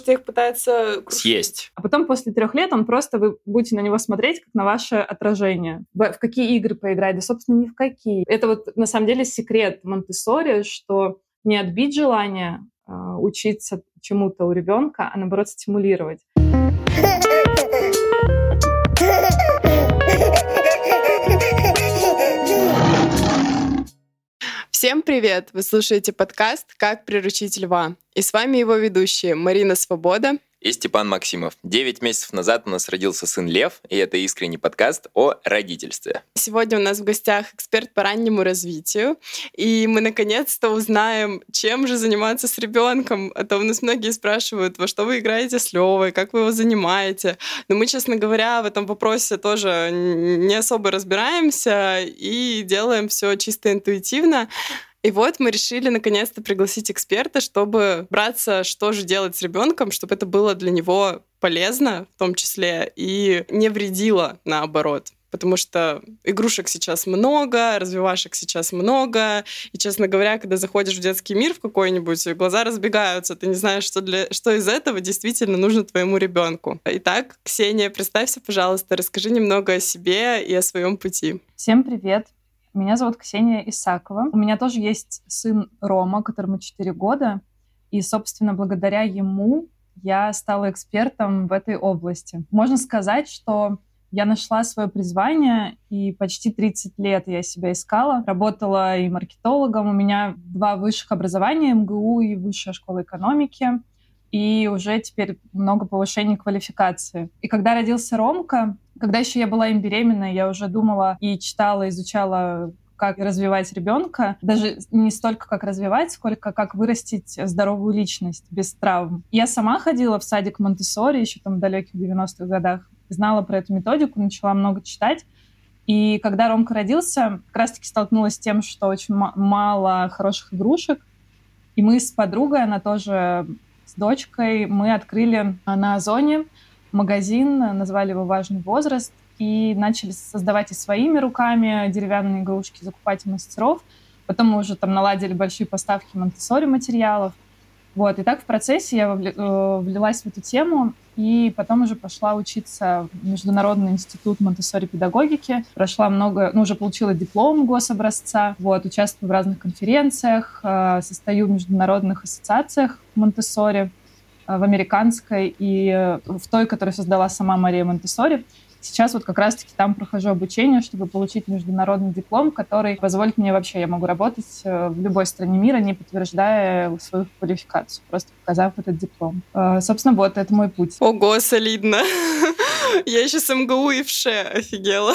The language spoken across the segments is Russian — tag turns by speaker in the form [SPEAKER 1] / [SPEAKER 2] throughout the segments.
[SPEAKER 1] что их пытается
[SPEAKER 2] съесть.
[SPEAKER 3] А потом после трех лет он просто вы будете на него смотреть как на ваше отражение. В, какие игры поиграть? Да, собственно, ни в какие. Это вот на самом деле секрет Монтессори, что не отбить желание э, учиться чему-то у ребенка, а наоборот стимулировать.
[SPEAKER 1] Всем привет! Вы слушаете подкаст «Как приручить льва». И с вами его ведущие Марина Свобода
[SPEAKER 2] и Степан Максимов. Девять месяцев назад у нас родился сын Лев, и это искренний подкаст о родительстве.
[SPEAKER 1] Сегодня у нас в гостях эксперт по раннему развитию, и мы наконец-то узнаем, чем же заниматься с ребенком. А то у нас многие спрашивают, во что вы играете с Левой, как вы его занимаете. Но мы, честно говоря, в этом вопросе тоже не особо разбираемся и делаем все чисто интуитивно. И вот мы решили наконец-то пригласить эксперта, чтобы браться, что же делать с ребенком, чтобы это было для него полезно в том числе и не вредило наоборот потому что игрушек сейчас много, развивашек сейчас много, и, честно говоря, когда заходишь в детский мир в какой-нибудь, глаза разбегаются, ты не знаешь, что, для, что из этого действительно нужно твоему ребенку. Итак, Ксения, представься, пожалуйста, расскажи немного о себе и о своем пути.
[SPEAKER 3] Всем привет! Меня зовут Ксения Исакова. У меня тоже есть сын Рома, которому 4 года. И, собственно, благодаря ему я стала экспертом в этой области. Можно сказать, что я нашла свое призвание, и почти 30 лет я себя искала. Работала и маркетологом. У меня два высших образования, МГУ и Высшая школа экономики. И уже теперь много повышений квалификации. И когда родился Ромка, когда еще я была им беременна, я уже думала и читала, изучала как развивать ребенка, даже не столько как развивать, сколько как вырастить здоровую личность без травм. Я сама ходила в садик Монтессори еще там в далеких 90-х годах, знала про эту методику, начала много читать. И когда Ромка родился, как раз-таки столкнулась с тем, что очень мало хороших игрушек. И мы с подругой, она тоже с дочкой, мы открыли на Озоне магазин, назвали его «Важный возраст», и начали создавать и своими руками деревянные игрушки, закупать мастеров. Потом мы уже там наладили большие поставки монтессори материалов. Вот, и так в процессе я э, влилась в эту тему, и потом уже пошла учиться в Международный институт монтессори педагогики. Прошла много, ну, уже получила диплом гособразца, вот, участвую в разных конференциях, э, состою в международных ассоциациях монтессори, в американской и в той, которую создала сама Мария Монтессори. Сейчас вот как раз-таки там прохожу обучение, чтобы получить международный диплом, который позволит мне вообще, я могу работать э, в любой стране мира, не подтверждая свою квалификацию, просто показав этот диплом. Э, собственно, вот, это мой путь.
[SPEAKER 1] Ого, солидно. Я еще с МГУ и в ШЕ офигела.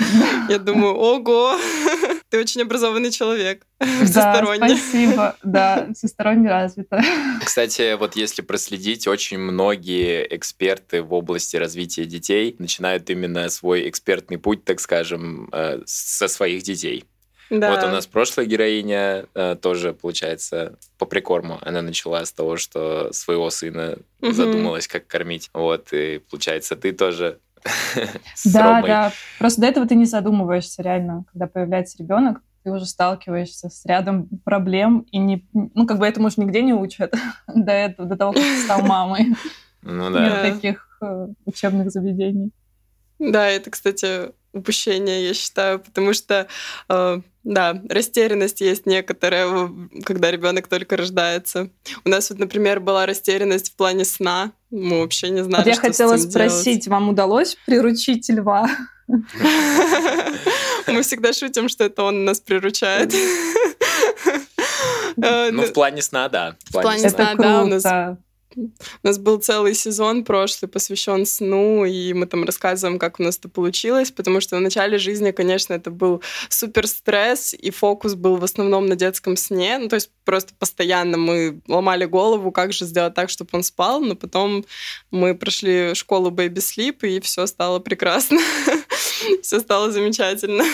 [SPEAKER 1] Я думаю, ого, ты очень образованный человек.
[SPEAKER 3] Всесторонне. Да, спасибо. Да, всесторонне развита.
[SPEAKER 2] Кстати, вот если проследить, очень многие эксперты в области развития детей начинают именно свой экспертный путь, так скажем, э, со своих детей. Да. Вот у нас прошлая героиня э, тоже, получается, по прикорму. Она начала с того, что своего сына угу. задумалась, как кормить. Вот, и получается, ты тоже
[SPEAKER 3] да, да. Просто до этого ты не задумываешься реально, когда появляется ребенок, ты уже сталкиваешься с рядом проблем и не, ну как бы этому уже нигде не учат до этого, до того, как ты стал мамой.
[SPEAKER 2] Ну да.
[SPEAKER 3] Нет таких э, учебных заведений.
[SPEAKER 1] Да, это, кстати, упущение, я считаю, потому что, э, да, растерянность есть некоторая, когда ребенок только рождается. У нас вот, например, была растерянность в плане сна. Мы вообще не знали, вот
[SPEAKER 3] я хотела спросить, делать. вам удалось приручить льва?
[SPEAKER 1] Мы всегда шутим, что это он нас приручает.
[SPEAKER 2] Ну, в плане сна, да.
[SPEAKER 1] В плане сна, да, у нас у нас был целый сезон прошлый, посвящен сну, и мы там рассказываем, как у нас это получилось, потому что в начале жизни, конечно, это был супер стресс, и фокус был в основном на детском сне. Ну, то есть просто постоянно мы ломали голову, как же сделать так, чтобы он спал, но потом мы прошли школу Baby Sleep, и все стало прекрасно. Все стало замечательно.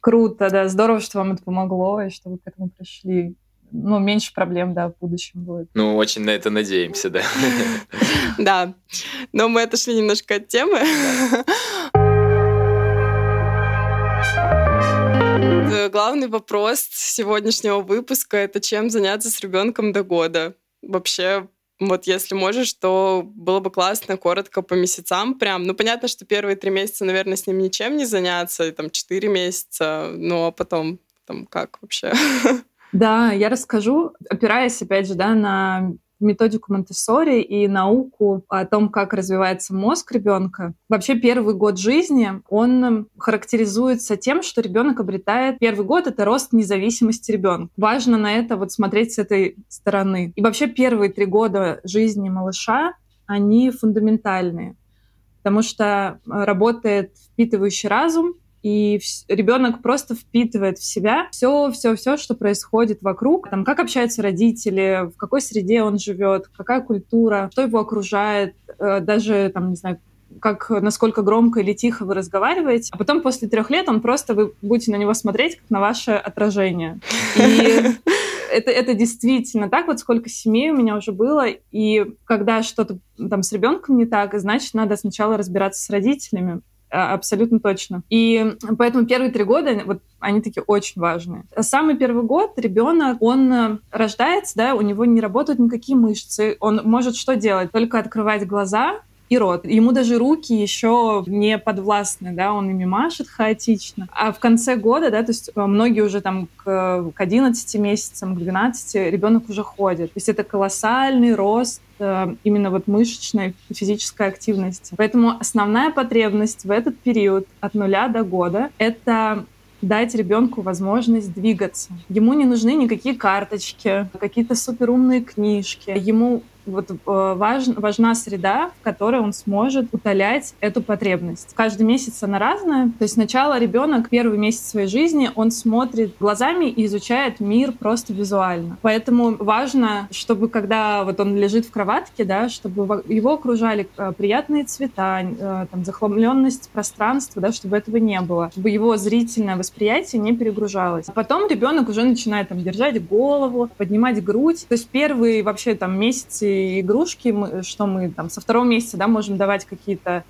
[SPEAKER 3] Круто, да. Здорово, что вам это помогло, и что вы к этому пришли ну, меньше проблем, да, в будущем будет.
[SPEAKER 2] Ну, очень на это надеемся, да.
[SPEAKER 1] Да, но мы отошли немножко от темы. Главный вопрос сегодняшнего выпуска — это чем заняться с ребенком до года. Вообще, Вот если можешь, то было бы классно коротко по месяцам прям. Ну, понятно, что первые три месяца, наверное, с ним ничем не заняться, и там четыре месяца, ну, а потом там как вообще?
[SPEAKER 3] Да, я расскажу, опираясь, опять же, да, на методику монте и науку о том, как развивается мозг ребенка. Вообще первый год жизни, он характеризуется тем, что ребенок обретает... Первый год — это рост независимости ребенка. Важно на это вот смотреть с этой стороны. И вообще первые три года жизни малыша, они фундаментальные, потому что работает впитывающий разум, и ребенок просто впитывает в себя все, все, все, что происходит вокруг, там, как общаются родители, в какой среде он живет, какая культура, что его окружает, э, даже там, не знаю, как насколько громко или тихо вы разговариваете, а потом после трех лет он просто вы будете на него смотреть как на ваше отражение. И это, это действительно так, вот сколько семей у меня уже было, и когда что-то там с ребенком не так, значит, надо сначала разбираться с родителями. А, абсолютно точно. И поэтому первые три года, вот они такие очень важные. Самый первый год ребенок, он э, рождается, да, у него не работают никакие мышцы, он может что делать? Только открывать глаза, и рот. Ему даже руки еще не подвластны, да, он ими машет хаотично. А в конце года, да, то есть э, многие уже там к, к 11 месяцам, к 12 ребенок уже ходит. То есть это колоссальный рост э, именно вот мышечной физической активности. Поэтому основная потребность в этот период от нуля до года — это дать ребенку возможность двигаться. Ему не нужны никакие карточки, какие-то суперумные книжки. Ему вот э, важ, важна среда, в которой он сможет утолять эту потребность. Каждый месяц она разная. То есть сначала ребенок первый месяц своей жизни он смотрит глазами и изучает мир просто визуально. Поэтому важно, чтобы когда вот он лежит в кроватке, да, чтобы его окружали э, приятные цвета, э, там захламленность пространства, да, чтобы этого не было, чтобы его зрительное восприятие не перегружалось. А потом ребенок уже начинает там держать голову, поднимать грудь. То есть первые вообще там месяцы игрушки, мы, что мы там со второго месяца да, можем давать какие-то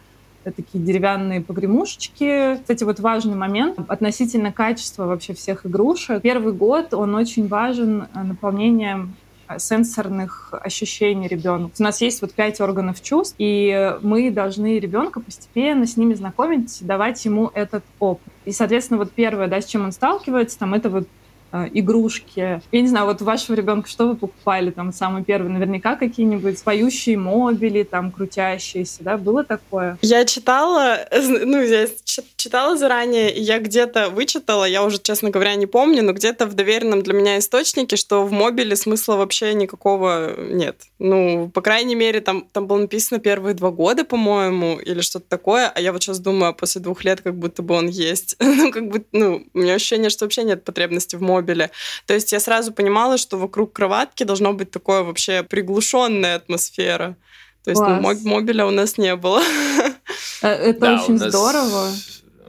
[SPEAKER 3] э, такие деревянные погремушечки. Кстати, вот важный момент относительно качества вообще всех игрушек. Первый год, он очень важен э, наполнением э, сенсорных ощущений ребенка. У нас есть вот пять органов чувств, и мы должны ребенка постепенно с ними знакомить, давать ему этот опыт. И, соответственно, вот первое, да, с чем он сталкивается, там, это вот игрушки. Я не знаю, вот вашего ребенка что вы покупали там самый первый? Наверняка какие-нибудь поющие мобили, там крутящиеся, да? Было такое?
[SPEAKER 1] Я читала, ну, я читала заранее, и я где-то вычитала, я уже, честно говоря, не помню, но где-то в доверенном для меня источнике, что в мобиле смысла вообще никакого нет. Ну, по крайней мере, там, там было написано первые два года, по-моему, или что-то такое, а я вот сейчас думаю, а после двух лет как будто бы он есть. ну, как бы, ну, у меня ощущение, что вообще нет потребности в мобиле мобиле. То есть я сразу понимала, что вокруг кроватки должно быть такое вообще приглушенная атмосфера. То есть ну, мобиля у нас не было.
[SPEAKER 3] Э, это да, очень здорово.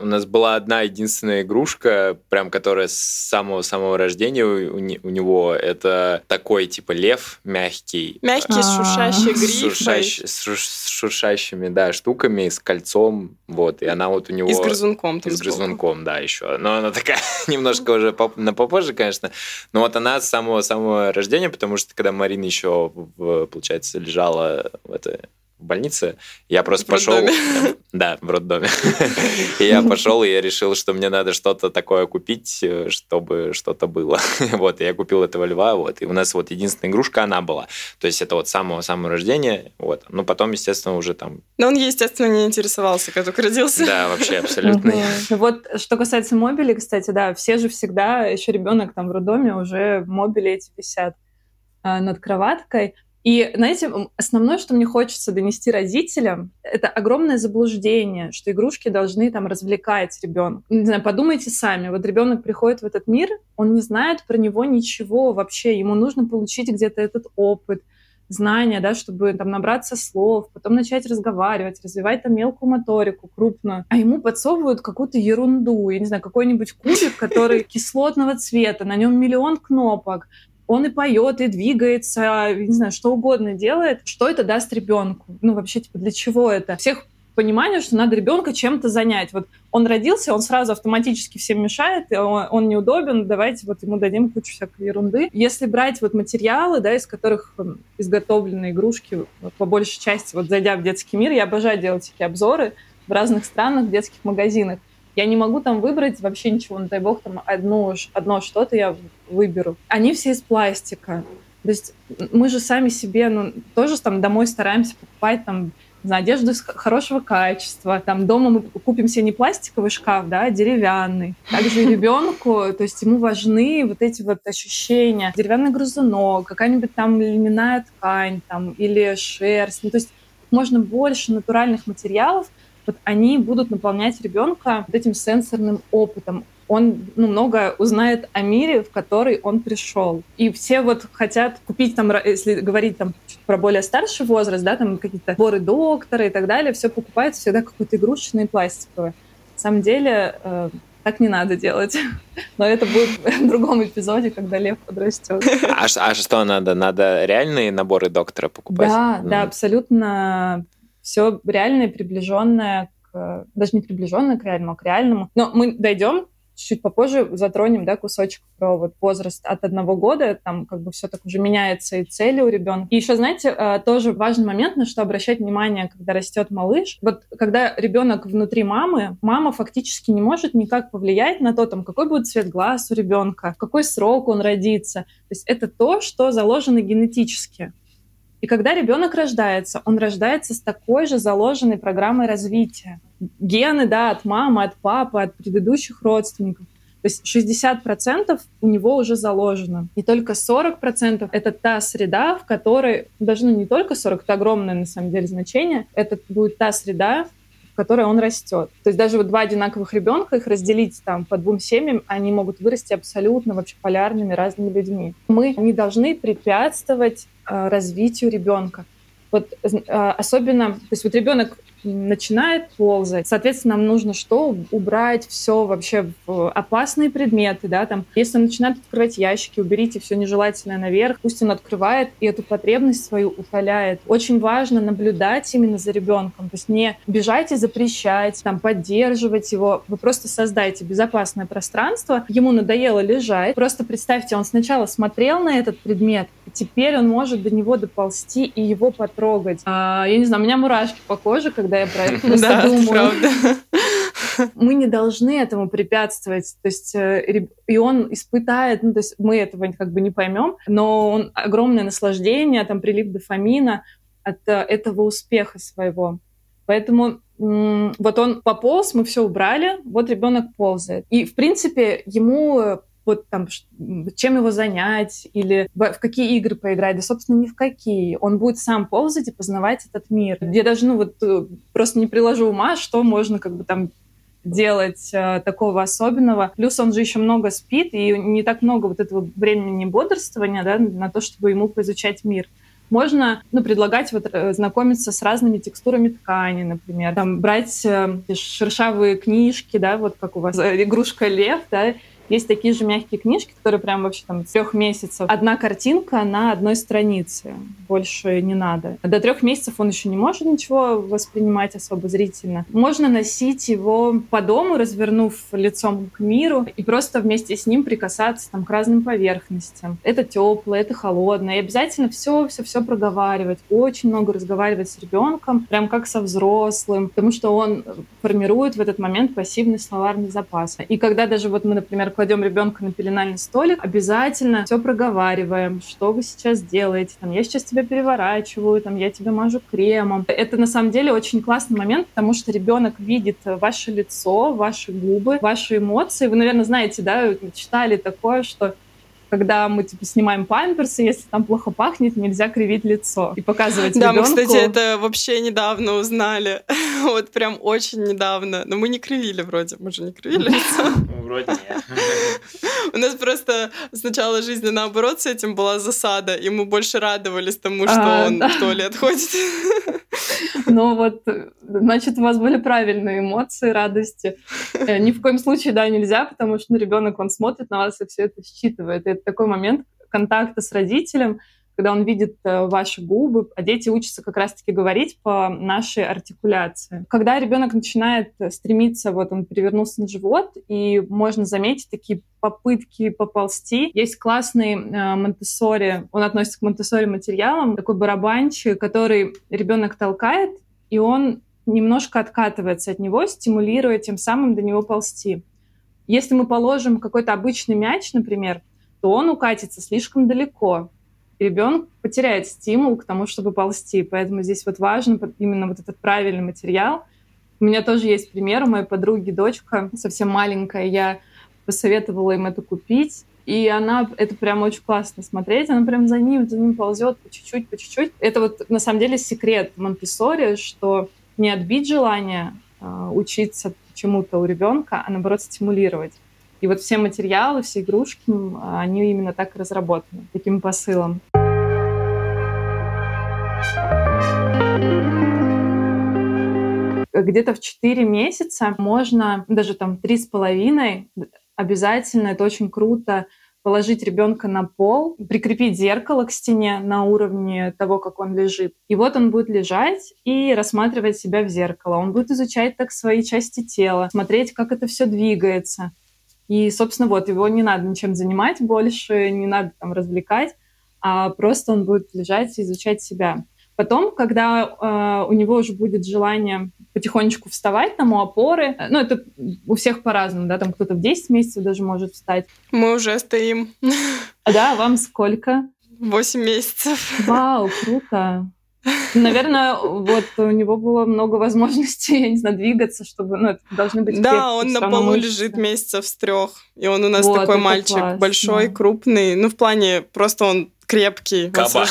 [SPEAKER 2] У нас была одна единственная игрушка, прям которая с самого-самого рождения у, у него. Это такой типа лев мягкий.
[SPEAKER 1] Мягкий, с шуршащей грифой.
[SPEAKER 2] С, шуршащими, да, штуками, с кольцом. Вот, и она вот у него...
[SPEAKER 1] И с грызунком.
[SPEAKER 2] И с грызунком, да, еще. Но она такая немножко уже на попозже, конечно. Но вот она с самого-самого рождения, потому что когда Марина еще, получается, лежала в это в больнице. Я просто в пошел... Да, в роддоме. и я пошел, и я решил, что мне надо что-то такое купить, э, чтобы что-то было. вот, и я купил этого льва, вот. И у нас вот единственная игрушка, она была. То есть это вот самого-самого рождения, вот. Ну, потом, естественно, уже там...
[SPEAKER 1] Но он, естественно, не интересовался, как только родился.
[SPEAKER 2] Да, вообще абсолютно.
[SPEAKER 3] вот, что касается мобилей, кстати, да, все же всегда, еще ребенок там в роддоме, уже мобили эти висят а, над кроваткой. И, знаете, основное, что мне хочется донести родителям, это огромное заблуждение, что игрушки должны там развлекать ребенка. Не знаю, подумайте сами. Вот ребенок приходит в этот мир, он не знает про него ничего вообще. Ему нужно получить где-то этот опыт, знания, да, чтобы там набраться слов, потом начать разговаривать, развивать там мелкую моторику, крупную. А ему подсовывают какую-то ерунду, я не знаю, какой-нибудь кубик, который кислотного цвета, на нем миллион кнопок, он и поет, и двигается, не знаю, что угодно делает, что это даст ребенку? Ну, вообще, типа, для чего это? Всех понимание, что надо ребенка чем-то занять. Вот он родился, он сразу автоматически всем мешает, он, неудобен, давайте вот ему дадим кучу всякой ерунды. Если брать вот материалы, да, из которых изготовлены игрушки, вот, по большей части, вот зайдя в детский мир, я обожаю делать такие обзоры в разных странах, в детских магазинах. Я не могу там выбрать вообще ничего, ну дай бог, там одно, одно что-то я выберу. Они все из пластика. То есть мы же сами себе, ну, тоже там домой стараемся покупать там знаю, одежду хорошего качества. Там дома мы купим себе не пластиковый шкаф, да, а деревянный. Также ребенку, то есть ему важны вот эти вот ощущения. Деревянный грузунок, какая-нибудь там льняная ткань там, или шерсть. Ну, то есть можно больше натуральных материалов, вот они будут наполнять ребенка вот этим сенсорным опытом он ну, много узнает о мире, в который он пришел. И все вот хотят купить там, если говорить там про более старший возраст, да, там какие-то боры доктора и так далее, все покупают всегда какое-то игрушечное и пластиковое. На самом деле э, так не надо делать. Но это будет в другом эпизоде, когда лев подрастет.
[SPEAKER 2] А, а что надо? Надо реальные наборы доктора покупать?
[SPEAKER 3] Да, mm. да, абсолютно все реальное, приближенное к, даже не приближенное к реальному, а к реальному. Но мы дойдем чуть попозже затронем, да, кусочек про вот возраст от одного года, там как бы все так уже меняется и цели у ребенка. И еще, знаете, э, тоже важный момент, на что обращать внимание, когда растет малыш. Вот когда ребенок внутри мамы, мама фактически не может никак повлиять на то, там, какой будет цвет глаз у ребенка, в какой срок он родится. То есть это то, что заложено генетически. И когда ребенок рождается, он рождается с такой же заложенной программой развития. Гены, да, от мамы, от папы, от предыдущих родственников. То есть 60% у него уже заложено. И только 40% — это та среда, в которой, даже ну, не только 40, это огромное на самом деле значение, это будет та среда, которой он растет. То есть даже вот два одинаковых ребенка, их разделить там по двум семьям, они могут вырасти абсолютно вообще полярными разными людьми. Мы не должны препятствовать Э, развитию ребенка. Вот э, особенно, то есть вот ребенок начинает ползать. Соответственно, нам нужно что? Убрать все вообще опасные предметы, да, там. Если он начинает открывать ящики, уберите все нежелательное наверх, пусть он открывает и эту потребность свою утоляет. Очень важно наблюдать именно за ребенком, то есть не бежать и запрещать, там, поддерживать его. Вы просто создайте безопасное пространство. Ему надоело лежать. Просто представьте, он сначала смотрел на этот предмет, и теперь он может до него доползти и его потрогать. А, я не знаю, у меня мурашки по коже, когда когда я про это просто думаю. Мы не должны этому препятствовать. То есть э, и он испытает, ну, то есть мы этого как бы не поймем, но он огромное наслаждение, там прилив дофамина от э, этого успеха своего. Поэтому вот он пополз, мы все убрали, вот ребенок ползает. И, в принципе, ему вот там, чем его занять или в какие игры поиграть, да, собственно, ни в какие. Он будет сам ползать и познавать этот мир. Я даже, ну, вот э, просто не приложу ума, что можно как бы там делать э, такого особенного. Плюс он же еще много спит, и не так много вот этого времени бодрствования да, на то, чтобы ему поизучать мир. Можно ну, предлагать вот, э, знакомиться с разными текстурами ткани, например, там, брать э, шершавые книжки, да, вот как у вас э, игрушка лев, да, есть такие же мягкие книжки, которые прям вообще там трех месяцев. Одна картинка на одной странице. Больше не надо. До трех месяцев он еще не может ничего воспринимать особо зрительно. Можно носить его по дому, развернув лицом к миру, и просто вместе с ним прикасаться там, к разным поверхностям. Это теплое, это холодное. И обязательно все-все-все проговаривать. Очень много разговаривать с ребенком, прям как со взрослым, потому что он формирует в этот момент пассивный словарный запас. И когда даже вот мы, например, кладем ребенка на пеленальный столик, обязательно все проговариваем, что вы сейчас делаете, там, я сейчас тебя переворачиваю, там, я тебя мажу кремом. Это на самом деле очень классный момент, потому что ребенок видит ваше лицо, ваши губы, ваши эмоции. Вы, наверное, знаете, да, читали такое, что когда мы типа снимаем памперсы, если там плохо пахнет, нельзя кривить лицо и показывать
[SPEAKER 1] Да,
[SPEAKER 3] ребенку.
[SPEAKER 1] мы, кстати, это вообще недавно узнали. вот прям очень недавно. Но мы не кривили вроде, мы же не кривили лицо.
[SPEAKER 2] Вроде нет.
[SPEAKER 1] У нас просто сначала жизни наоборот с этим была засада, и мы больше радовались тому, что а, он в туалет ходит.
[SPEAKER 3] Ну вот, значит, у вас были правильные эмоции, радости. Э, ни в коем случае, да, нельзя, потому что ну, ребенок, он смотрит на вас и все это считывает. И такой момент контакта с родителем, когда он видит э, ваши губы, а дети учатся как раз-таки говорить по нашей артикуляции. Когда ребенок начинает стремиться, вот он перевернулся на живот, и можно заметить такие попытки поползти. Есть классный э, монтессори, он относится к монтессори материалам, такой барабанчик, который ребенок толкает, и он немножко откатывается от него, стимулируя тем самым до него ползти. Если мы положим какой-то обычный мяч, например, то он укатится слишком далеко, ребенок потеряет стимул к тому, чтобы ползти. Поэтому здесь вот важно именно вот этот правильный материал. У меня тоже есть пример. У моей подруги дочка совсем маленькая. Я посоветовала им это купить. И она, это прям очень классно смотреть, она прям за ним, за ним ползет по чуть-чуть, по чуть-чуть. Это вот на самом деле секрет Монтессори, что не отбить желание э, учиться чему-то у ребенка, а наоборот стимулировать. И вот все материалы, все игрушки, они именно так разработаны, таким посылом. Где-то в 4 месяца можно, даже там три с половиной, обязательно, это очень круто, положить ребенка на пол, прикрепить зеркало к стене на уровне того, как он лежит. И вот он будет лежать и рассматривать себя в зеркало. Он будет изучать так свои части тела, смотреть, как это все двигается. И, собственно, вот, его не надо ничем занимать больше, не надо там развлекать, а просто он будет лежать и изучать себя. Потом, когда э, у него уже будет желание потихонечку вставать, там у опоры, ну, это у всех по-разному, да, там кто-то в 10 месяцев даже может встать.
[SPEAKER 1] Мы уже стоим.
[SPEAKER 3] А да, вам сколько?
[SPEAKER 1] 8 месяцев.
[SPEAKER 3] Вау, круто. Наверное, вот у него было много возможностей, я не знаю, двигаться, чтобы, ну, это должны быть
[SPEAKER 1] Да, он на полу мышцы. лежит месяцев с трех, и он у нас вот, такой мальчик классно. большой, крупный, ну, в плане, просто он крепкий.
[SPEAKER 2] Кабан.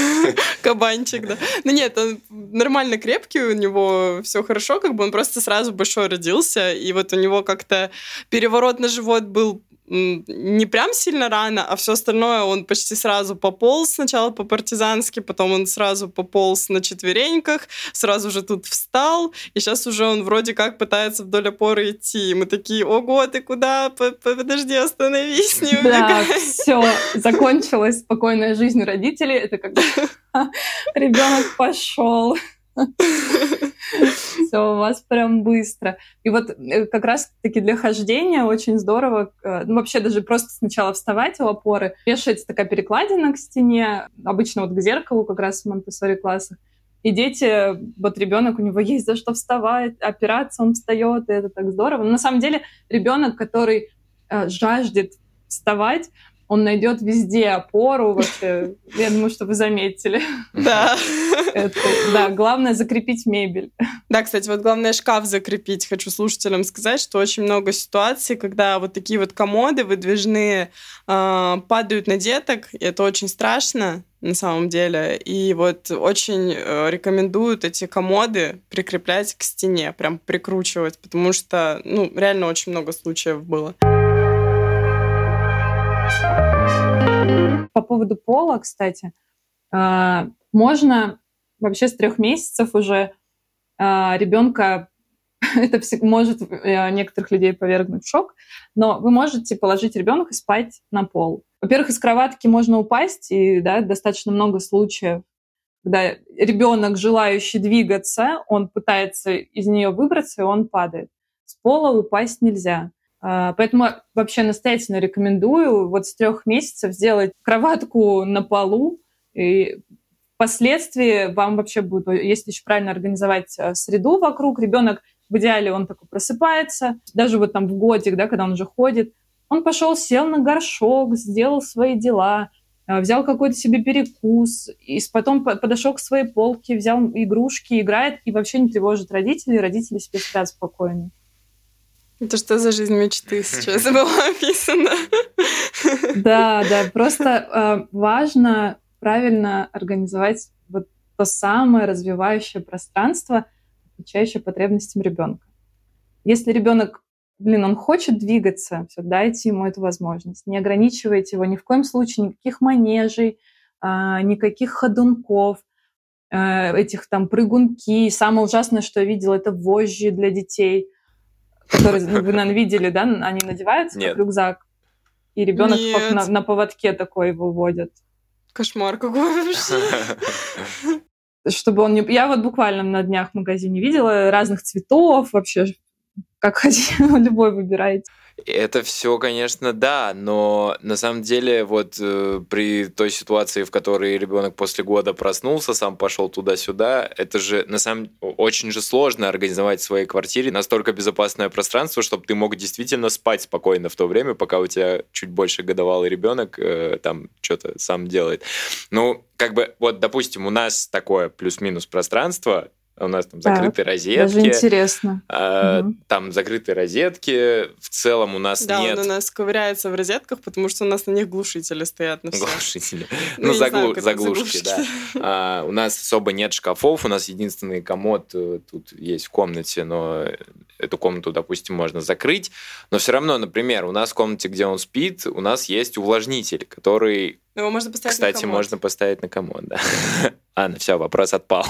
[SPEAKER 1] Кабанчик, да. Ну нет, он нормально крепкий, у него все хорошо, как бы он просто сразу большой родился, и вот у него как-то переворот на живот был не прям сильно рано, а все остальное он почти сразу пополз сначала по-партизански, потом он сразу пополз на четвереньках, сразу же тут встал, и сейчас уже он вроде как пытается вдоль опоры идти. И мы такие, ого, ты куда? Подожди, остановись, не
[SPEAKER 3] Да, все, закончилась спокойная жизнь родителей. Это когда ребенок пошел. Все у вас прям быстро. И вот э, как раз-таки для хождения очень здорово, э, ну вообще даже просто сначала вставать у опоры, вешается такая перекладина к стене, обычно вот к зеркалу как раз в монтессори классах, и дети, вот ребенок, у него есть за что вставать, опираться, он встает, и это так здорово. Но на самом деле ребенок, который э, жаждет вставать, он найдет везде опору вообще. Я думаю, что вы заметили.
[SPEAKER 1] Да.
[SPEAKER 3] Это, да, главное закрепить мебель.
[SPEAKER 1] Да, кстати, вот главное шкаф закрепить. Хочу слушателям сказать, что очень много ситуаций, когда вот такие вот комоды выдвижные э, падают на деток, и это очень страшно на самом деле. И вот очень э, рекомендуют эти комоды прикреплять к стене, прям прикручивать, потому что, ну, реально очень много случаев было.
[SPEAKER 3] По поводу пола, кстати, а, можно вообще с трех месяцев уже а, ребенка это может э, некоторых людей повергнуть в шок, но вы можете положить ребенка спать на пол. Во-первых, из кроватки можно упасть, и да, достаточно много случаев, когда ребенок, желающий двигаться, он пытается из нее выбраться, и он падает. С пола упасть нельзя. А, поэтому вообще настоятельно рекомендую вот с трех месяцев сделать кроватку на полу. И впоследствии вам вообще будет, если еще правильно организовать э, среду вокруг, ребенок в идеале он такой просыпается, даже вот там в годик, да, когда он уже ходит, он пошел, сел на горшок, сделал свои дела, э, взял какой-то себе перекус, и потом подошел к своей полке, взял игрушки, играет и вообще не тревожит родителей, родители себе спят спокойно.
[SPEAKER 1] Это что за жизнь мечты сейчас была описана?
[SPEAKER 3] Да, да, просто э, важно правильно организовать вот то самое развивающее пространство, отвечающее потребностям ребенка. Если ребенок, блин, он хочет двигаться, все, дайте ему эту возможность. Не ограничивайте его ни в коем случае, никаких манежей, э, никаких ходунков, э, этих там прыгунки. Самое ужасное, что я видела, это вожжи для детей – которые вы, наверное, видели, да? Они надеваются Нет. как рюкзак, и ребенок как на, на поводке такой его водят.
[SPEAKER 1] Кошмар какой вообще.
[SPEAKER 3] Чтобы он не... Я вот буквально на днях в магазине видела разных цветов, вообще как хотите, любой выбирайте.
[SPEAKER 2] Это все, конечно, да, но на самом деле вот э, при той ситуации, в которой ребенок после года проснулся, сам пошел туда-сюда, это же на самом очень же сложно организовать в своей квартире настолько безопасное пространство, чтобы ты мог действительно спать спокойно в то время, пока у тебя чуть больше годовалый ребенок э, там что-то сам делает. Ну, как бы, вот, допустим, у нас такое плюс-минус пространство, у нас там закрытые так, розетки.
[SPEAKER 3] Даже интересно.
[SPEAKER 2] А, угу. Там закрытые розетки. В целом у нас
[SPEAKER 1] да,
[SPEAKER 2] нет...
[SPEAKER 1] Да, он у нас ковыряется в розетках, потому что у нас на них глушители стоят на все.
[SPEAKER 2] Глушители. Ну, ну заглу... заглушки, да. А, у нас особо нет шкафов. У нас единственный комод э, тут есть в комнате, но эту комнату, допустим, можно закрыть. Но все равно, например, у нас в комнате, где он спит, у нас есть увлажнитель, который
[SPEAKER 1] его можно поставить
[SPEAKER 2] Кстати,
[SPEAKER 1] на комод.
[SPEAKER 2] можно поставить на комод, да. А, ну все, вопрос отпал.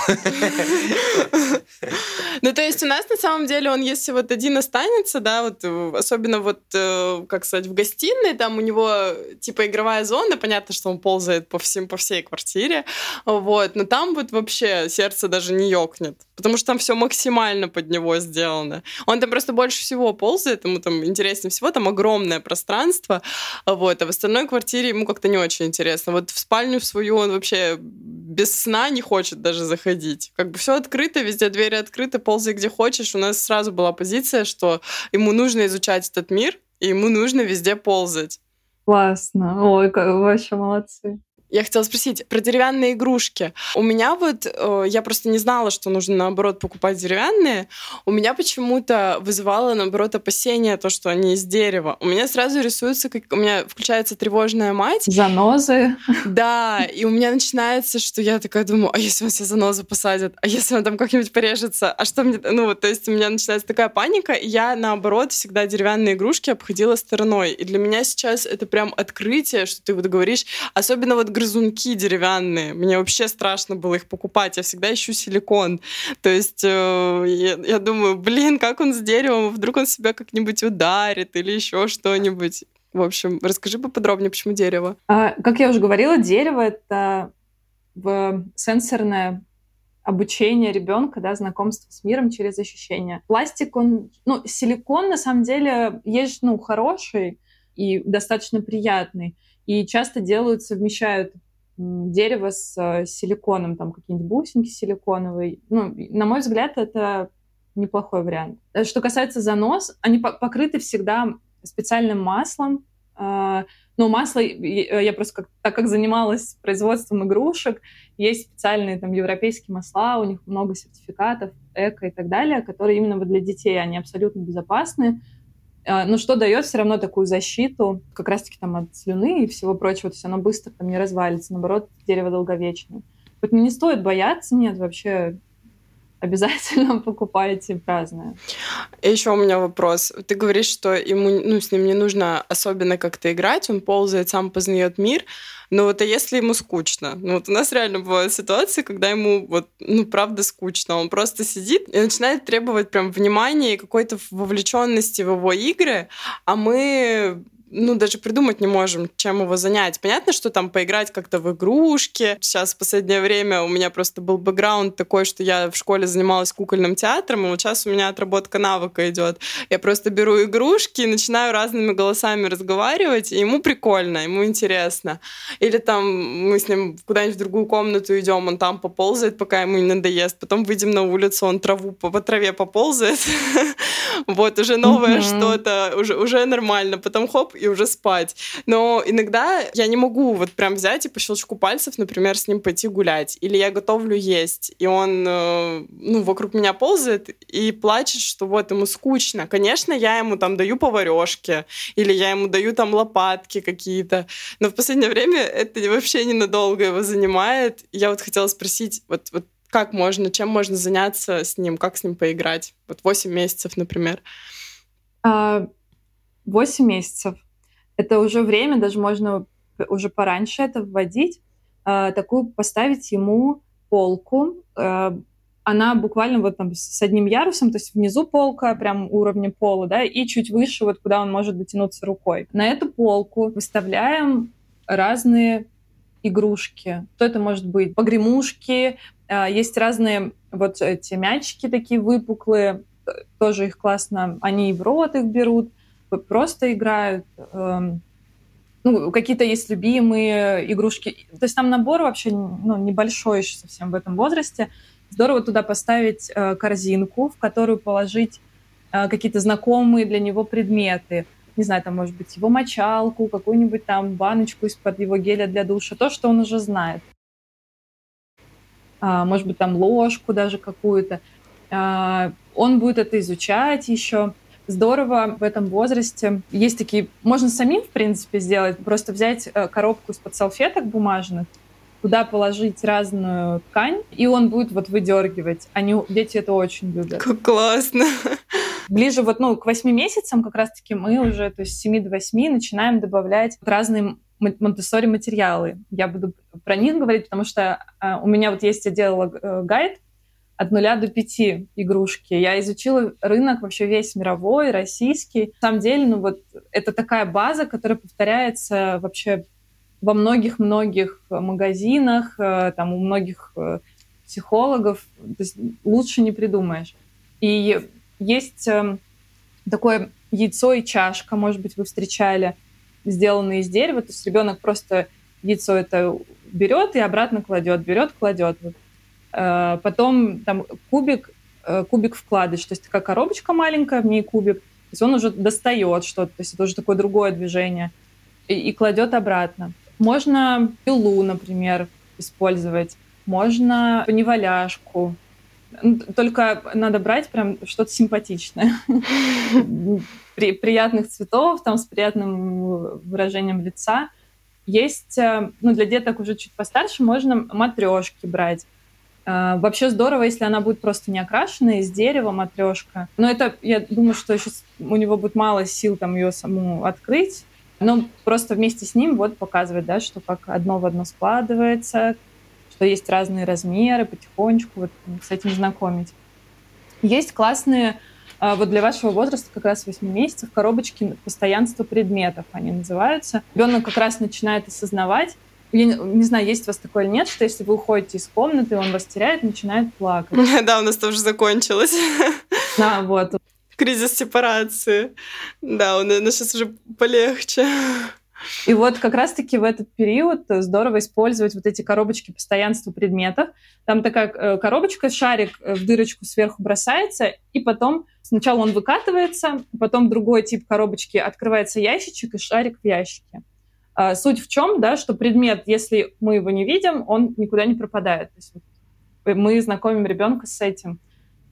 [SPEAKER 1] Ну, то есть у нас на самом деле он, если вот один останется, да, вот э, особенно вот, э, как сказать, в гостиной, там у него типа игровая зона, понятно, что он ползает по всем, по всей квартире, вот, но там вот вообще сердце даже не ёкнет, потому что там все максимально под него сделано. Он там просто больше всего ползает, ему там интереснее всего, там огромное пространство, вот, а в остальной квартире ему как-то не очень интересно. Вот в спальню свою он вообще без сна не хочет даже заходить. Как бы все открыто, везде двери открыты, ползай где хочешь. У нас сразу была позиция, что ему нужно изучать этот мир, и ему нужно везде ползать.
[SPEAKER 3] Классно. Ой, вообще молодцы.
[SPEAKER 1] Я хотела спросить про деревянные игрушки. У меня вот, э, я просто не знала, что нужно, наоборот, покупать деревянные. У меня почему-то вызывало, наоборот, опасение то, что они из дерева. У меня сразу рисуется, как у меня включается тревожная мать.
[SPEAKER 3] Занозы.
[SPEAKER 1] Да, и у меня начинается, что я такая думаю, а если он себе занозы посадит? А если он там как-нибудь порежется? А что мне... Ну, вот, то есть у меня начинается такая паника, и я, наоборот, всегда деревянные игрушки обходила стороной. И для меня сейчас это прям открытие, что ты вот говоришь, особенно вот грызунки деревянные. Мне вообще страшно было их покупать. Я всегда ищу силикон. То есть э, я, я думаю, блин, как он с деревом? Вдруг он себя как-нибудь ударит или еще что-нибудь. В общем, расскажи поподробнее, почему дерево.
[SPEAKER 3] А, как я уже говорила, дерево — это в сенсорное обучение ребенка, да, знакомство с миром через ощущения. Пластик, он, ну, силикон на самом деле есть, ну, хороший и достаточно приятный. И часто делают, совмещают дерево с э, силиконом, там какие-нибудь бусинки силиконовые. Ну, на мой взгляд, это неплохой вариант. Э, что касается занос, они покрыты всегда специальным маслом. А, но масло, я просто как, так как занималась производством игрушек, есть специальные там европейские масла, у них много сертификатов, эко и так далее, которые именно вот для детей, они абсолютно безопасны. А, но что дает все равно такую защиту, как раз-таки там от слюны и всего прочего, то есть оно быстро там не развалится, наоборот, дерево долговечное. Поэтому не стоит бояться, нет, вообще обязательно покупайте праздное.
[SPEAKER 1] И еще у меня вопрос. Ты говоришь, что ему, ну, с ним не нужно особенно как-то играть, он ползает, сам познает мир. Но вот а если ему скучно? Ну вот у нас реально бывают ситуации, когда ему вот, ну, правда скучно. Он просто сидит и начинает требовать прям внимания и какой-то вовлеченности в его игры, а мы ну, даже придумать не можем, чем его занять. Понятно, что там поиграть как-то в игрушки. Сейчас в последнее время у меня просто был бэкграунд такой, что я в школе занималась кукольным театром, и вот сейчас у меня отработка навыка идет. Я просто беру игрушки и начинаю разными голосами разговаривать, и ему прикольно, ему интересно. Или там мы с ним куда-нибудь в другую комнату идем, он там поползает, пока ему не надоест. Потом выйдем на улицу, он траву по, по траве поползает. Вот, уже новое что-то, уже, уже нормально. Потом хоп, и уже спать. Но иногда я не могу вот прям взять и по щелчку пальцев, например, с ним пойти гулять. Или я готовлю есть, и он, э, ну, вокруг меня ползает и плачет, что вот ему скучно. Конечно, я ему там даю поварешки, или я ему даю там лопатки какие-то. Но в последнее время это вообще ненадолго его занимает. Я вот хотела спросить, вот, вот как можно, чем можно заняться с ним, как с ним поиграть? Вот 8 месяцев, например. 8
[SPEAKER 3] а, месяцев это уже время, даже можно уже пораньше это вводить, э, такую поставить ему полку. Э, она буквально вот там с одним ярусом, то есть внизу полка, прям уровня пола, да, и чуть выше, вот куда он может дотянуться рукой. На эту полку выставляем разные игрушки, то это может быть погремушки, а, есть разные вот эти мячики такие выпуклые, тоже их классно, они и в рот их берут, просто играют. Эм, ну, какие-то есть любимые игрушки. То есть там набор вообще ну, небольшой еще совсем в этом возрасте. Здорово туда поставить э, корзинку, в которую положить э, какие-то знакомые для него предметы. Не знаю, там, может быть, его мочалку, какую-нибудь там баночку из-под его геля для душа, то, что он уже знает. А, может быть, там ложку даже какую-то. А, он будет это изучать еще здорово в этом возрасте. Есть такие, можно самим, в принципе, сделать, просто взять э, коробку из-под салфеток бумажных, туда положить разную ткань, и он будет вот выдергивать. Они, дети это очень любят.
[SPEAKER 1] Как классно!
[SPEAKER 3] Ближе вот, ну, к 8 месяцам как раз-таки мы уже, то есть с 7 до 8 начинаем добавлять разные монтессори материалы. Я буду про них говорить, потому что э, у меня вот есть, я делала э, гайд от нуля до пяти игрушки. Я изучила рынок вообще весь мировой, российский. На самом деле, ну вот это такая база, которая повторяется вообще во многих-многих магазинах, э, там у многих э, психологов. То есть лучше не придумаешь. И есть эм, такое яйцо и чашка, может быть, вы встречали, сделанные из дерева. То есть ребенок просто яйцо это берет и обратно кладет, берет, кладет. Вот Э, потом там кубик, э, кубик вкладыш, то есть такая коробочка маленькая, в ней кубик, то есть он уже достает что-то, то есть это уже такое другое движение, и, и кладет обратно. Можно пилу, например, использовать, можно неваляшку, только надо брать прям что-то симпатичное, При, приятных цветов, там с приятным выражением лица. Есть, э, ну, для деток уже чуть постарше, можно матрешки брать. А, вообще здорово, если она будет просто не окрашенная, из дерева матрешка. Но это, я думаю, что сейчас у него будет мало сил там ее саму открыть. Но просто вместе с ним вот показывать, да, что как одно в одно складывается, что есть разные размеры, потихонечку вот с этим знакомить. Есть классные, а, вот для вашего возраста, как раз 8 месяцев, коробочки постоянства предметов, они называются. Ребенок как раз начинает осознавать, я не, не знаю, есть у вас такое или нет, что если вы уходите из комнаты, он вас теряет, начинает плакать.
[SPEAKER 1] Да, у нас тоже закончилось.
[SPEAKER 3] Да, вот.
[SPEAKER 1] Кризис сепарации. Да, у нас сейчас уже полегче.
[SPEAKER 3] И вот как раз-таки в этот период здорово использовать вот эти коробочки постоянства предметов. Там такая э, коробочка, шарик э, в дырочку сверху бросается, и потом сначала он выкатывается, потом другой тип коробочки открывается ящичек, и шарик в ящике. А, суть в чем, да, что предмет, если мы его не видим, он никуда не пропадает. То есть мы знакомим ребенка с этим.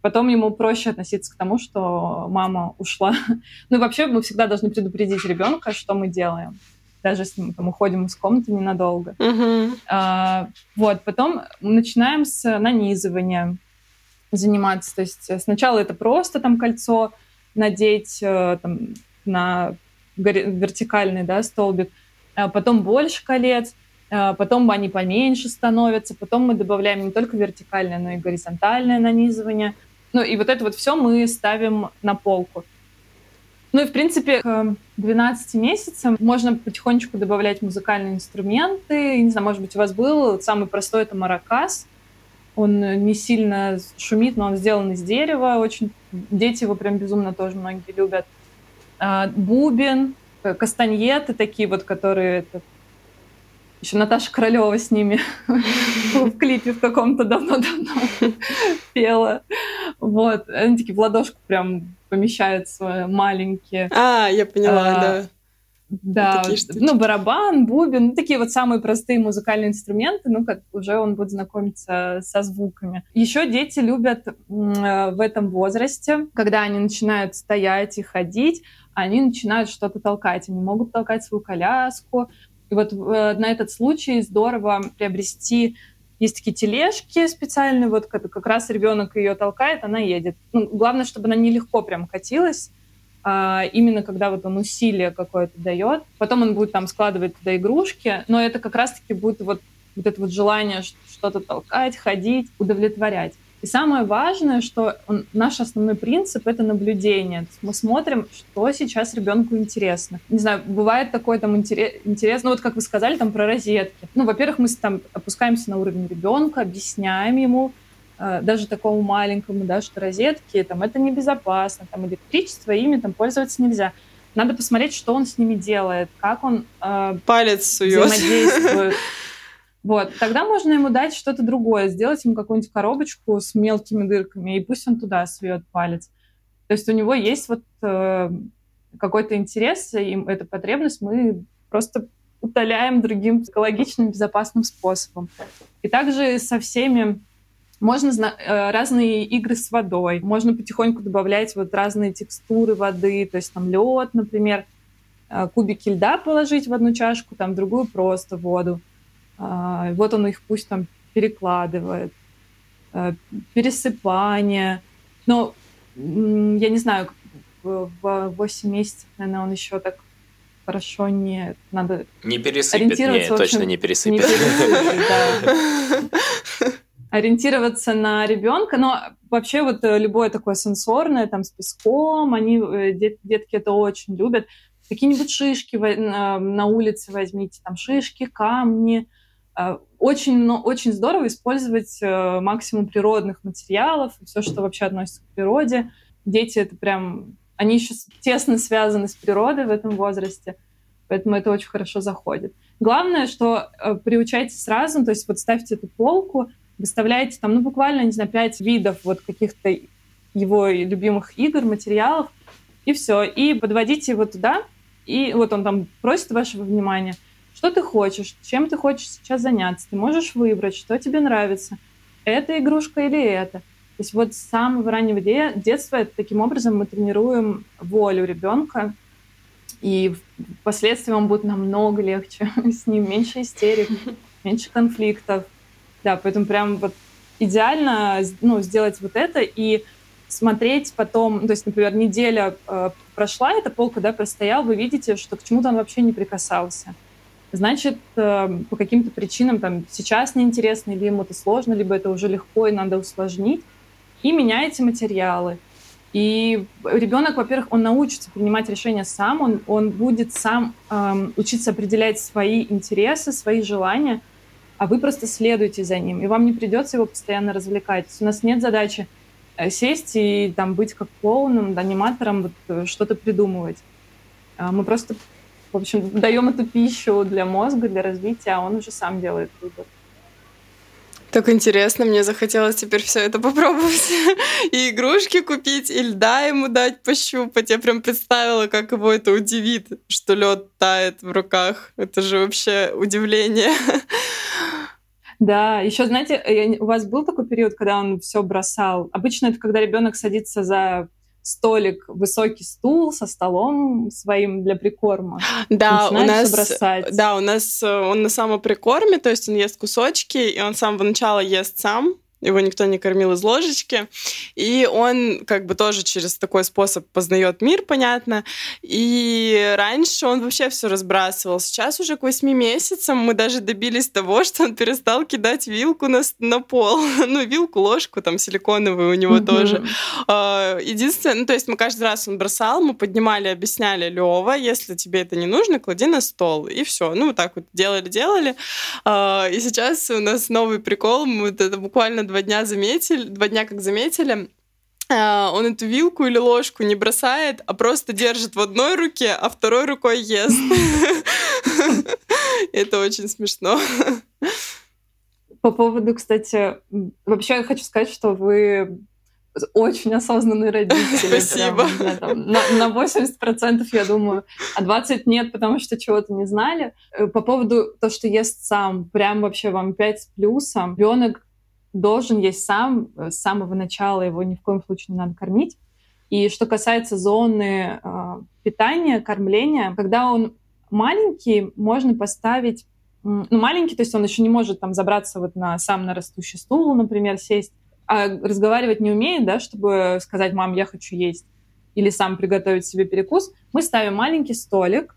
[SPEAKER 3] Потом ему проще относиться к тому, что мама ушла. ну и вообще мы всегда должны предупредить ребенка, что мы делаем даже если мы там, уходим из комнаты ненадолго.
[SPEAKER 1] Uh-huh.
[SPEAKER 3] А, вот, потом начинаем с нанизывания заниматься. То есть сначала это просто там кольцо надеть э, там, на вертикальный да, столбик, потом больше колец, а потом они поменьше становятся, потом мы добавляем не только вертикальное, но и горизонтальное нанизывание. Ну и вот это вот все мы ставим на полку. Ну и, в принципе, к 12 месяцам можно потихонечку добавлять музыкальные инструменты. Не знаю, может быть, у вас был самый простой — это маракас. Он не сильно шумит, но он сделан из дерева. Очень дети его прям безумно тоже многие любят. А, бубен, Э, кастаньеты такие вот, которые еще Наташа Королева с ними в клипе в каком-то давно-давно пела. Вот. Они такие в ладошку прям помещаются маленькие.
[SPEAKER 1] А, я поняла, а, да.
[SPEAKER 3] Да, ну, барабан, бубен, ну, такие вот самые простые музыкальные инструменты, ну, как уже он будет знакомиться со звуками. Еще дети любят э, в этом возрасте, когда они начинают стоять и ходить, они начинают что-то толкать. Они могут толкать свою коляску. И вот э, на этот случай здорово приобрести есть такие тележки специальные, вот как, как раз ребенок ее толкает, она едет. Ну, главное, чтобы она нелегко прям катилась, а именно когда вот он усилие какое-то дает. Потом он будет там складывать туда игрушки, но это как раз-таки будет вот, вот это вот желание что-то толкать, ходить, удовлетворять. И самое важное, что он, наш основной принцип — это наблюдение. Мы смотрим, что сейчас ребенку интересно. Не знаю, бывает такой там интерес, интерес ну вот как вы сказали, там про розетки. Ну, во-первых, мы там опускаемся на уровень ребенка, объясняем ему, э, даже такому маленькому, да, что розетки, там, это небезопасно, там, электричество, ими там пользоваться нельзя. Надо посмотреть, что он с ними делает, как он э,
[SPEAKER 1] Палец сует.
[SPEAKER 3] взаимодействует. Вот, тогда можно ему дать что-то другое, сделать ему какую-нибудь коробочку с мелкими дырками, и пусть он туда сует палец. То есть у него есть вот э, какой-то интерес, и эта потребность мы просто утоляем другим экологичным, безопасным способом. И также со всеми можно э, разные игры с водой, можно потихоньку добавлять вот разные текстуры воды, то есть там лед, например, э, кубики льда положить в одну чашку, там другую просто воду. А, вот он их пусть там перекладывает, э, пересыпание. Но я не знаю, в 8 месяцев, наверное, он еще так хорошо не надо
[SPEAKER 2] не пересыпет, не, точно не пересыпет. Не
[SPEAKER 3] пересыпет да. Ориентироваться на ребенка, но вообще вот э, любое такое сенсорное, там с песком, они э, дет, детки это очень любят. Какие-нибудь шишки на улице возьмите, там шишки, камни, Э, очень, но очень здорово использовать э, максимум природных материалов, все, что вообще относится к природе. Дети это прям, они еще тесно связаны с природой в этом возрасте, поэтому это очень хорошо заходит. Главное, что э, приучайте сразу, то есть вот ставьте эту полку, выставляете там, ну, буквально, не знаю, пять видов вот каких-то его любимых игр, материалов, и все. И подводите его туда, и вот он там просит вашего внимания — что ты хочешь, чем ты хочешь сейчас заняться. Ты можешь выбрать, что тебе нравится. Эта игрушка или это. То есть вот с самого раннего детства таким образом мы тренируем волю ребенка, и впоследствии вам будет намного легче, с ним меньше истерик, меньше конфликтов. Да, поэтому прям вот идеально ну, сделать вот это и смотреть потом, то есть, например, неделя э, прошла, эта полка, да, простоял, вы видите, что к чему-то он вообще не прикасался значит, э, по каким-то причинам там сейчас неинтересно, или ему это сложно, либо это уже легко и надо усложнить, и меняете материалы. И ребенок, во-первых, он научится принимать решения сам, он, он будет сам эм, учиться определять свои интересы, свои желания, а вы просто следуете за ним, и вам не придется его постоянно развлекать. У нас нет задачи э, сесть и там быть как клоуном, аниматором, вот, э, что-то придумывать. А мы просто в общем, даем эту пищу для мозга, для развития, а он уже сам делает выбор.
[SPEAKER 1] Так интересно, мне захотелось теперь все это попробовать. И игрушки купить, и льда ему дать пощупать. Я прям представила, как его это удивит, что лед тает в руках. Это же вообще удивление.
[SPEAKER 3] Да, еще, знаете, у вас был такой период, когда он все бросал? Обычно это когда ребенок садится за столик, высокий стул со столом своим для прикорма.
[SPEAKER 1] Да, у нас, бросать. да, у нас э, он на самоприкорме, то есть он ест кусочки, и он с самого начала ест сам, его никто не кормил из ложечки, и он как бы тоже через такой способ познает мир, понятно, и раньше он вообще все разбрасывал. Сейчас уже к восьми месяцам мы даже добились того, что он перестал кидать вилку на, на пол, ну, вилку, ложку, там, силиконовую у него mm-hmm. тоже. А, единственное, ну, то есть мы каждый раз он бросал, мы поднимали, объясняли, Лева, если тебе это не нужно, клади на стол, и все. Ну, вот так вот делали-делали. А, и сейчас у нас новый прикол, мы это буквально два дня заметили, два дня как заметили, а, он эту вилку или ложку не бросает, а просто держит в одной руке, а второй рукой ест. Это очень смешно.
[SPEAKER 3] По поводу, кстати, вообще я хочу сказать, что вы очень осознанный родитель.
[SPEAKER 1] Спасибо.
[SPEAKER 3] Прям, там, на, на 80% я думаю, а 20 нет, потому что чего-то не знали. Э, по поводу того, что ест сам, прям вообще вам 5 с плюсом. Ребенок должен есть сам, э, с самого начала его ни в коем случае не надо кормить. И что касается зоны э, питания, кормления, когда он маленький, можно поставить, ну, маленький, то есть он еще не может там забраться вот на сам на растущий стул, например, сесть, а разговаривать не умеет, да, чтобы сказать, мам, я хочу есть, или сам приготовить себе перекус, мы ставим маленький столик,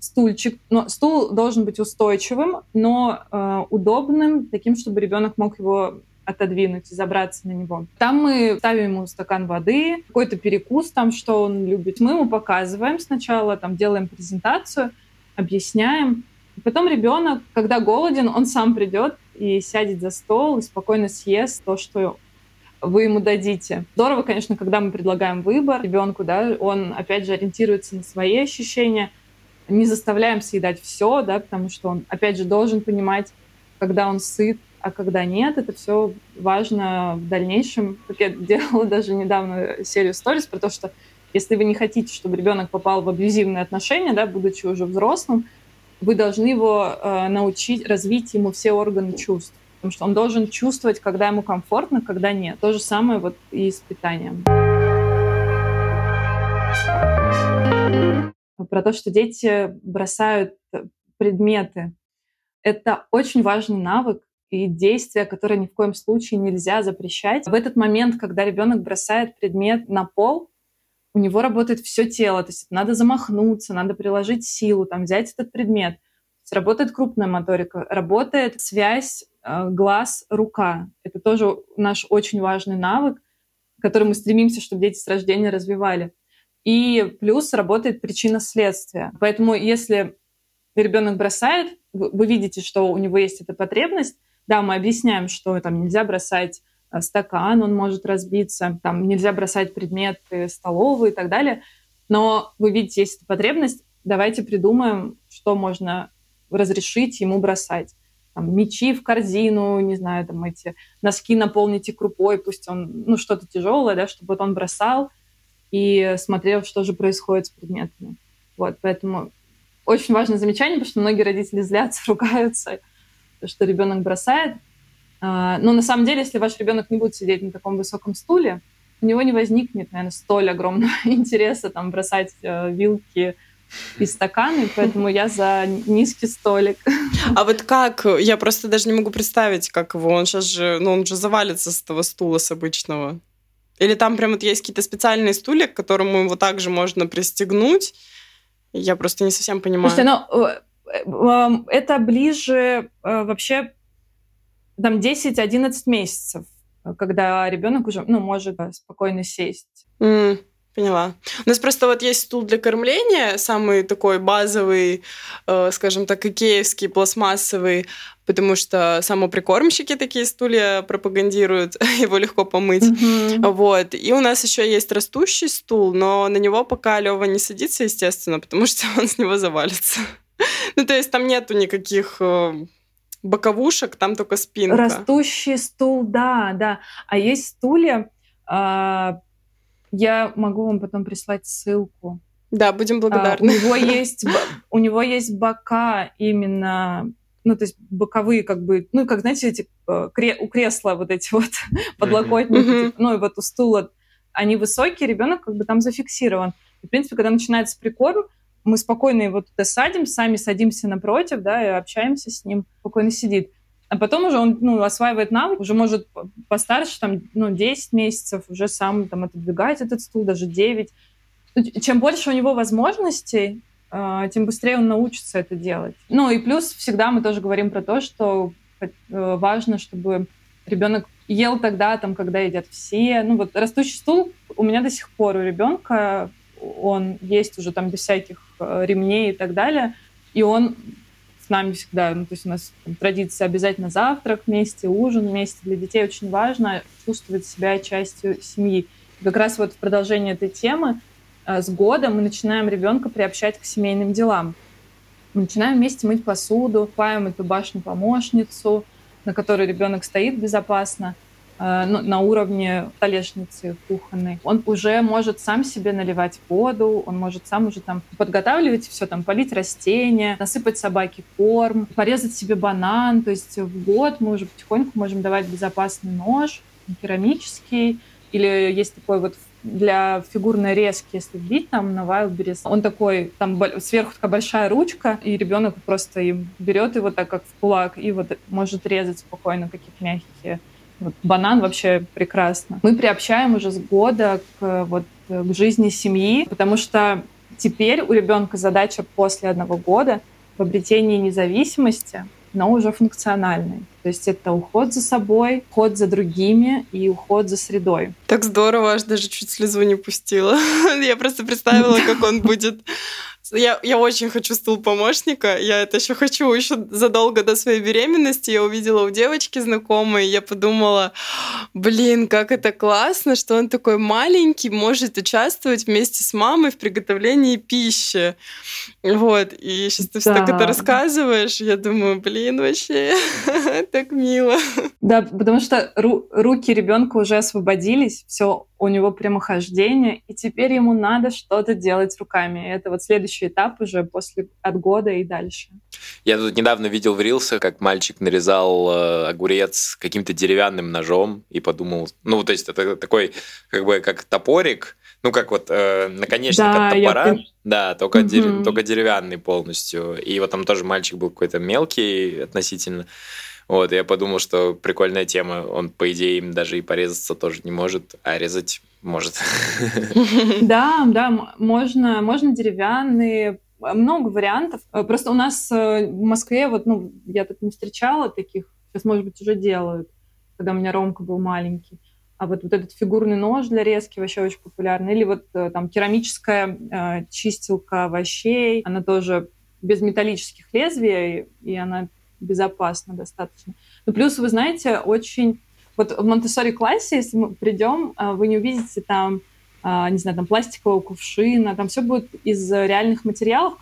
[SPEAKER 3] стульчик, но стул должен быть устойчивым, но э, удобным, таким, чтобы ребенок мог его отодвинуть и забраться на него. Там мы ставим ему стакан воды, какой-то перекус там, что он любит. Мы ему показываем сначала, там делаем презентацию, объясняем. Потом ребенок, когда голоден, он сам придет и сядет за стол и спокойно съест то, что вы ему дадите. Здорово, конечно, когда мы предлагаем выбор ребенку, да, он, опять же, ориентируется на свои ощущения, не заставляем съедать все, да, потому что он, опять же, должен понимать, когда он сыт, а когда нет. Это все важно в дальнейшем. Как я делала даже недавно серию сторис про то, что если вы не хотите, чтобы ребенок попал в абьюзивные отношения, да, будучи уже взрослым, вы должны его э, научить, развить ему все органы чувств. Потому что он должен чувствовать, когда ему комфортно, когда нет. То же самое вот и с питанием. Про то, что дети бросают предметы. Это очень важный навык и действие, которое ни в коем случае нельзя запрещать. В этот момент, когда ребенок бросает предмет на пол, у него работает все тело, то есть надо замахнуться, надо приложить силу, там, взять этот предмет. Работает крупная моторика, работает связь Э, глаз, рука. Это тоже наш очень важный навык, который мы стремимся, чтобы дети с рождения развивали. И плюс работает причина следствия. Поэтому если ребенок бросает, вы видите, что у него есть эта потребность, да, мы объясняем, что там нельзя бросать э, стакан, он может разбиться, там нельзя бросать предметы столовые и так далее. Но вы видите, есть эта потребность, давайте придумаем, что можно разрешить ему бросать там, мечи в корзину, не знаю, там эти носки наполните крупой, пусть он, ну, что-то тяжелое, да, чтобы вот он бросал и смотрел, что же происходит с предметами. Вот, поэтому очень важное замечание, потому что многие родители злятся, ругаются, что ребенок бросает. А, но на самом деле, если ваш ребенок не будет сидеть на таком высоком стуле, у него не возникнет, наверное, столь огромного интереса там бросать э, вилки, и стаканы, поэтому я за низкий столик.
[SPEAKER 1] А вот как? Я просто даже не могу представить, как его. Он сейчас же, ну, он же завалится с этого стула с обычного. Или там прям вот есть какие-то специальные стулья, к которому его также можно пристегнуть. Я просто не совсем понимаю.
[SPEAKER 3] Слушайте, ну, это ближе э, вообще там 10-11 месяцев, когда ребенок уже ну, может спокойно сесть.
[SPEAKER 1] Mm. Поняла. У нас просто вот есть стул для кормления, самый такой базовый, э, скажем так, икеевский, пластмассовый, потому что самоприкормщики такие стулья пропагандируют, его легко помыть. Mm-hmm. Вот. И у нас еще есть растущий стул, но на него пока Лева не садится, естественно, потому что он с него завалится. ну, то есть там нету никаких э, боковушек, там только спинка.
[SPEAKER 3] Растущий стул, да, да. А есть стулья, э, я могу вам потом прислать ссылку.
[SPEAKER 1] Да, будем благодарны.
[SPEAKER 3] А, у него есть у него есть бока именно ну, то есть боковые, как бы, ну, как, знаете, эти э, у кресла вот эти вот подлокотники, mm-hmm. типа, ну, и вот у стула, они высокие, ребенок как бы там зафиксирован. И, в принципе, когда начинается прикорм, мы спокойно его туда садим, сами садимся напротив, да, и общаемся с ним, спокойно сидит. А потом уже он ну, осваивает навык, уже может постарше, там, ну, 10 месяцев, уже сам там отодвигать этот стул, даже 9. Чем больше у него возможностей, а, тем быстрее он научится это делать. Ну и плюс всегда мы тоже говорим про то, что э, важно, чтобы ребенок ел тогда, там, когда едят все. Ну вот растущий стул у меня до сих пор у ребенка, он есть уже там без всяких ремней и так далее, и он с нами всегда, ну, то есть у нас там, традиция обязательно завтрак вместе, ужин вместе. Для детей очень важно чувствовать себя частью семьи. И как раз вот в продолжение этой темы э, с года мы начинаем ребенка приобщать к семейным делам. Мы начинаем вместе мыть посуду, паем эту башню-помощницу, на которой ребенок стоит безопасно. Э, ну, на уровне столешницы кухонной. Он уже может сам себе наливать воду, он может сам уже там подготавливать все, там полить растения, насыпать собаке корм, порезать себе банан. То есть в год мы уже потихоньку можем давать безопасный нож, керамический, или есть такой вот для фигурной резки, если бить там на Wildberries, он такой, там сверху такая большая ручка, и ребенок просто им берет его так, как в кулак, и вот может резать спокойно, какие мягкие вот банан вообще прекрасно. Мы приобщаем уже с года к, вот, к жизни семьи, потому что теперь у ребенка задача после одного года в обретении независимости но уже функциональный. То есть это уход за собой, уход за другими и уход за средой.
[SPEAKER 1] Так здорово, аж даже чуть слезу не пустила. Я просто представила, как он будет я, я очень хочу стул помощника. Я это еще хочу еще задолго до своей беременности. Я увидела у девочки знакомой, я подумала, блин, как это классно, что он такой маленький, может участвовать вместе с мамой в приготовлении пищи. Вот. И сейчас ты да. все так это рассказываешь, я думаю, блин, вообще так мило.
[SPEAKER 3] Да, потому что ру- руки ребенка уже освободились, все у него прямохождение, и теперь ему надо что-то делать руками. Это вот следующий этап уже после от года и дальше.
[SPEAKER 2] Я тут недавно видел в Рилсах, как мальчик нарезал э, огурец каким-то деревянным ножом и подумал, ну, то есть это такой, как бы, как топорик, ну, как вот э, наконечник да, от топора, я... да, только, угу. дерев... только деревянный полностью. И вот там тоже мальчик был какой-то мелкий относительно. Вот, я подумал, что прикольная тема. Он, по идее, им даже и порезаться тоже не может, а резать может.
[SPEAKER 3] Да, да, можно, можно деревянные, много вариантов. Просто у нас э, в Москве, вот, ну, я тут не встречала таких, сейчас, может быть, уже делают, когда у меня Ромка был маленький. А вот, вот этот фигурный нож для резки вообще очень популярный. Или вот э, там керамическая э, чистилка овощей, она тоже без металлических лезвий, и она безопасно достаточно. Ну, плюс, вы знаете, очень... Вот в Монтессори классе, если мы придем, а, вы не увидите там а, не знаю, там пластикового кувшина, там все будет из реальных материалов,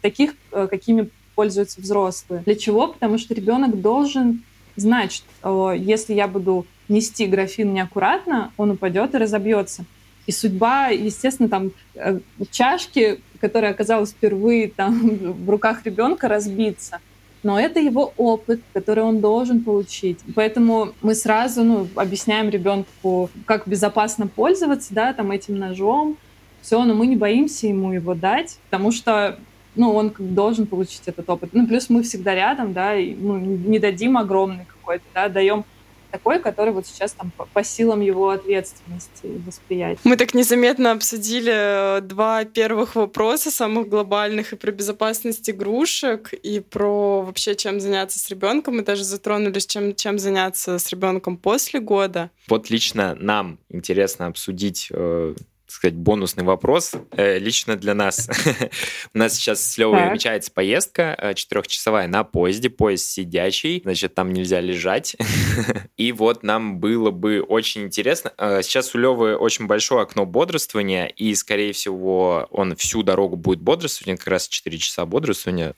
[SPEAKER 3] таких, э, какими пользуются взрослые. Для чего? Потому что ребенок должен знать, что если я буду нести графин неаккуратно, он упадет и разобьется. И судьба, естественно, там э, чашки, которая оказалась впервые там в руках ребенка, разбиться – но это его опыт, который он должен получить. Поэтому мы сразу ну, объясняем ребенку, как безопасно пользоваться да, там, этим ножом. Все, но мы не боимся ему его дать, потому что ну, он должен получить этот опыт. Ну, плюс мы всегда рядом, да, и ну, не дадим огромный какой-то, да, даем такой, который вот сейчас там по силам его ответственности и восприятия.
[SPEAKER 1] Мы так незаметно обсудили э, два первых вопроса, самых глобальных, и про безопасность игрушек, и про вообще, чем заняться с ребенком. Мы даже затронулись, чем, чем заняться с ребенком после года.
[SPEAKER 2] Вот лично нам интересно обсудить э, сказать, бонусный вопрос э, лично для нас. У нас сейчас с Левой намечается поездка э, четырехчасовая на поезде, поезд сидячий, значит, там нельзя лежать. И вот нам было бы очень интересно. Э, сейчас у Левы очень большое окно бодрствования, и, скорее всего, он всю дорогу будет бодрствовать, как раз 4 часа бодрствования.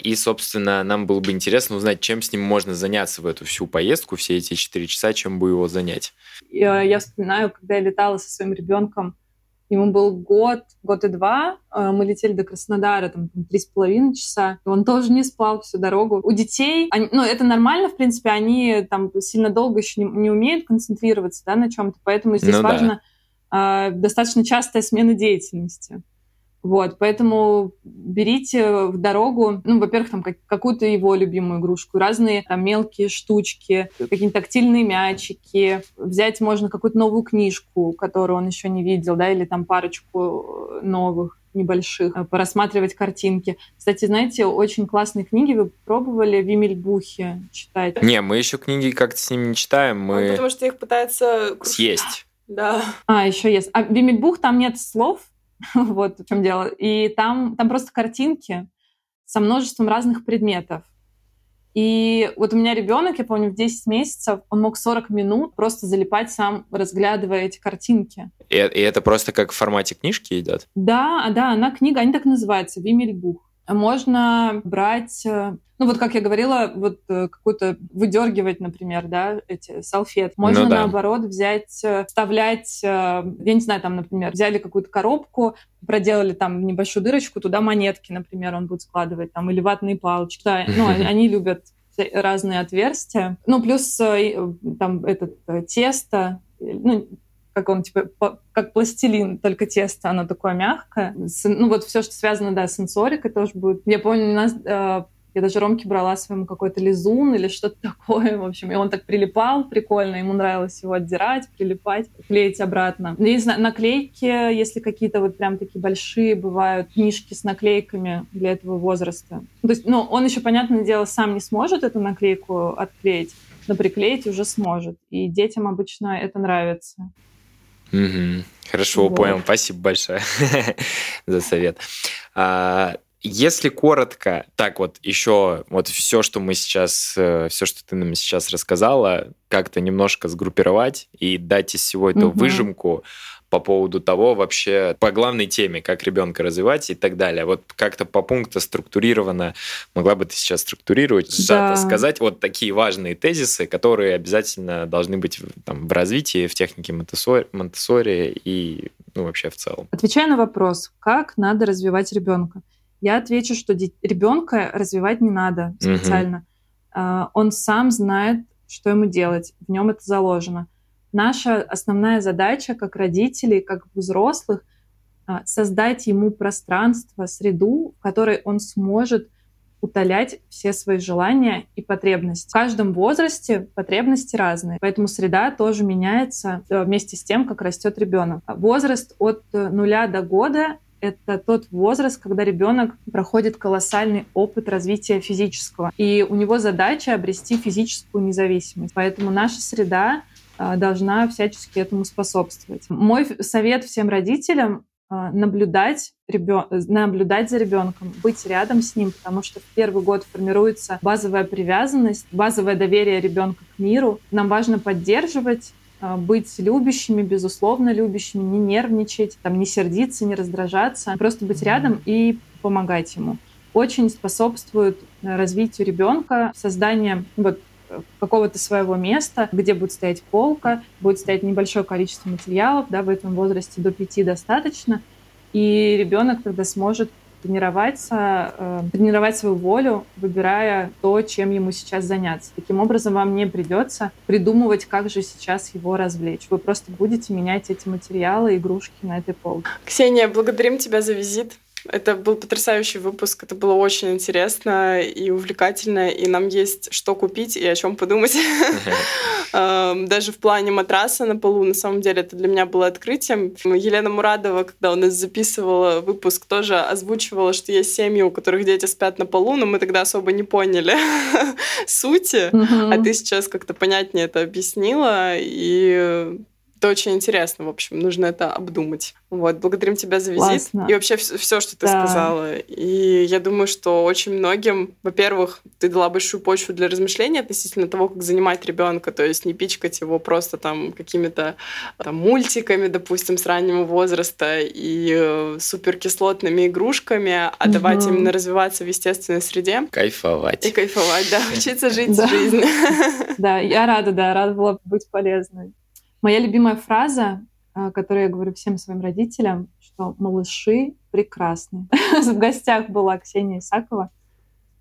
[SPEAKER 2] И, собственно, нам было бы интересно узнать, чем с ним можно заняться в эту всю поездку, все эти 4 часа, чем бы его занять.
[SPEAKER 3] Я вспоминаю, когда я летала со своим ребенком Ему был год, год и два. Э, мы летели до Краснодара, там, три с половиной часа. Он тоже не спал всю дорогу. У детей, они, ну, это нормально, в принципе, они там сильно долго еще не, не умеют концентрироваться, да, на чем-то. Поэтому здесь ну, важно да. э, достаточно частая смена деятельности. Вот, поэтому берите в дорогу, ну, во-первых, там как, какую-то его любимую игрушку, разные там мелкие штучки, какие-то тактильные мячики. Взять можно какую-то новую книжку, которую он еще не видел, да, или там парочку новых небольших, э, порассматривать картинки. Кстати, знаете, очень классные книги вы пробовали Вимельбухи читать?
[SPEAKER 2] Не, мы еще книги как-то с ними не читаем. Мы...
[SPEAKER 1] Ну, потому что их пытаются...
[SPEAKER 2] Съесть.
[SPEAKER 1] Да.
[SPEAKER 3] А, еще есть. А Вимельбух, там нет слов, вот в чем дело. И там, там просто картинки со множеством разных предметов. И вот у меня ребенок, я помню, в 10 месяцев он мог 40 минут просто залипать сам, разглядывая эти картинки.
[SPEAKER 2] И, и это просто как в формате книжки идет?
[SPEAKER 3] Да, да, она книга, они так называются, Вимельбух. Можно брать, э, ну вот как я говорила, вот э, какую-то выдергивать, например, да, эти салфетки. Можно ну, да. наоборот взять, э, вставлять, я не знаю, там, например, взяли какую-то коробку, проделали там небольшую дырочку, туда монетки, например, он будет складывать, там, или ватные палочки. Да, ну, они любят разные отверстия. Ну, плюс там этот тесто, ну, как он типа как пластилин, только тесто, оно такое мягкое. Ну вот все, что связано, да, с сенсорикой тоже будет. Я помню, у нас э, Я даже Ромке брала своему какой-то лизун или что-то такое, в общем. И он так прилипал прикольно, ему нравилось его отдирать, прилипать, клеить обратно. Ну, есть наклейки, если какие-то вот прям такие большие бывают, книжки с наклейками для этого возраста. То есть, ну, он еще, понятное дело, сам не сможет эту наклейку отклеить, но приклеить уже сможет. И детям обычно это нравится.
[SPEAKER 2] Угу. Хорошо, вот. понял. Спасибо большое за совет. А, если коротко, так вот еще вот все, что мы сейчас, э, все, что ты нам сейчас рассказала, как-то немножко сгруппировать и дать из всего этого угу. выжимку по поводу того вообще, по главной теме, как ребенка развивать и так далее. Вот как-то по пункту структурированно, могла бы ты сейчас структурировать, сжато да. сказать вот такие важные тезисы, которые обязательно должны быть там, в развитии, в технике Монтессори и ну, вообще в целом.
[SPEAKER 3] Отвечая на вопрос, как надо развивать ребенка. Я отвечу, что ребенка развивать не надо специально. Угу. Он сам знает, что ему делать. В нем это заложено. Наша основная задача как родителей, как взрослых, а, создать ему пространство, среду, в которой он сможет утолять все свои желания и потребности. В каждом возрасте потребности разные, поэтому среда тоже меняется э, вместе с тем, как растет ребенок. Возраст от нуля до года это тот возраст, когда ребенок проходит колоссальный опыт развития физического. И у него задача обрести физическую независимость. Поэтому наша среда а, должна всячески этому способствовать. Мой совет всем родителям а, наблюдать, ребен... наблюдать за ребенком, быть рядом с ним, потому что в первый год формируется базовая привязанность, базовое доверие ребенка к миру. Нам важно поддерживать быть любящими, безусловно любящими, не нервничать, там, не сердиться, не раздражаться, просто быть рядом и помогать ему. Очень способствует развитию ребенка создание вот какого-то своего места, где будет стоять полка, будет стоять небольшое количество материалов, да, в этом возрасте до пяти достаточно, и ребенок тогда сможет тренироваться, э, тренировать свою волю, выбирая то, чем ему сейчас заняться. Таким образом, вам не придется придумывать, как же сейчас его развлечь. Вы просто будете менять эти материалы, игрушки на этой полке.
[SPEAKER 1] Ксения, благодарим тебя за визит. Это был потрясающий выпуск, это было очень интересно и увлекательно, и нам есть что купить и о чем подумать. Эм, даже в плане матраса на полу, на самом деле, это для меня было открытием. Елена Мурадова, когда у нас записывала выпуск, тоже озвучивала, что есть семьи, у которых дети спят на полу, но мы тогда особо не поняли сути, а ты сейчас как-то понятнее это объяснила, и это очень интересно, в общем, нужно это обдумать. Вот, благодарим тебя за визит Классно. и вообще все, что ты да. сказала. И я думаю, что очень многим, во-первых, ты дала большую почву для размышления относительно того, как занимать ребенка, то есть не пичкать его просто там какими-то там, мультиками, допустим, с раннего возраста и э, суперкислотными игрушками, а угу. давать именно развиваться в естественной среде.
[SPEAKER 2] Кайфовать.
[SPEAKER 1] И кайфовать, да, учиться жить жизнь.
[SPEAKER 3] Да, я рада, да, рада была быть полезной. Моя любимая фраза, а, которую я говорю всем своим родителям, что малыши прекрасны. В гостях была Ксения Исакова,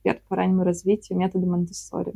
[SPEAKER 3] эксперт по раннему развитию метода Монтессори.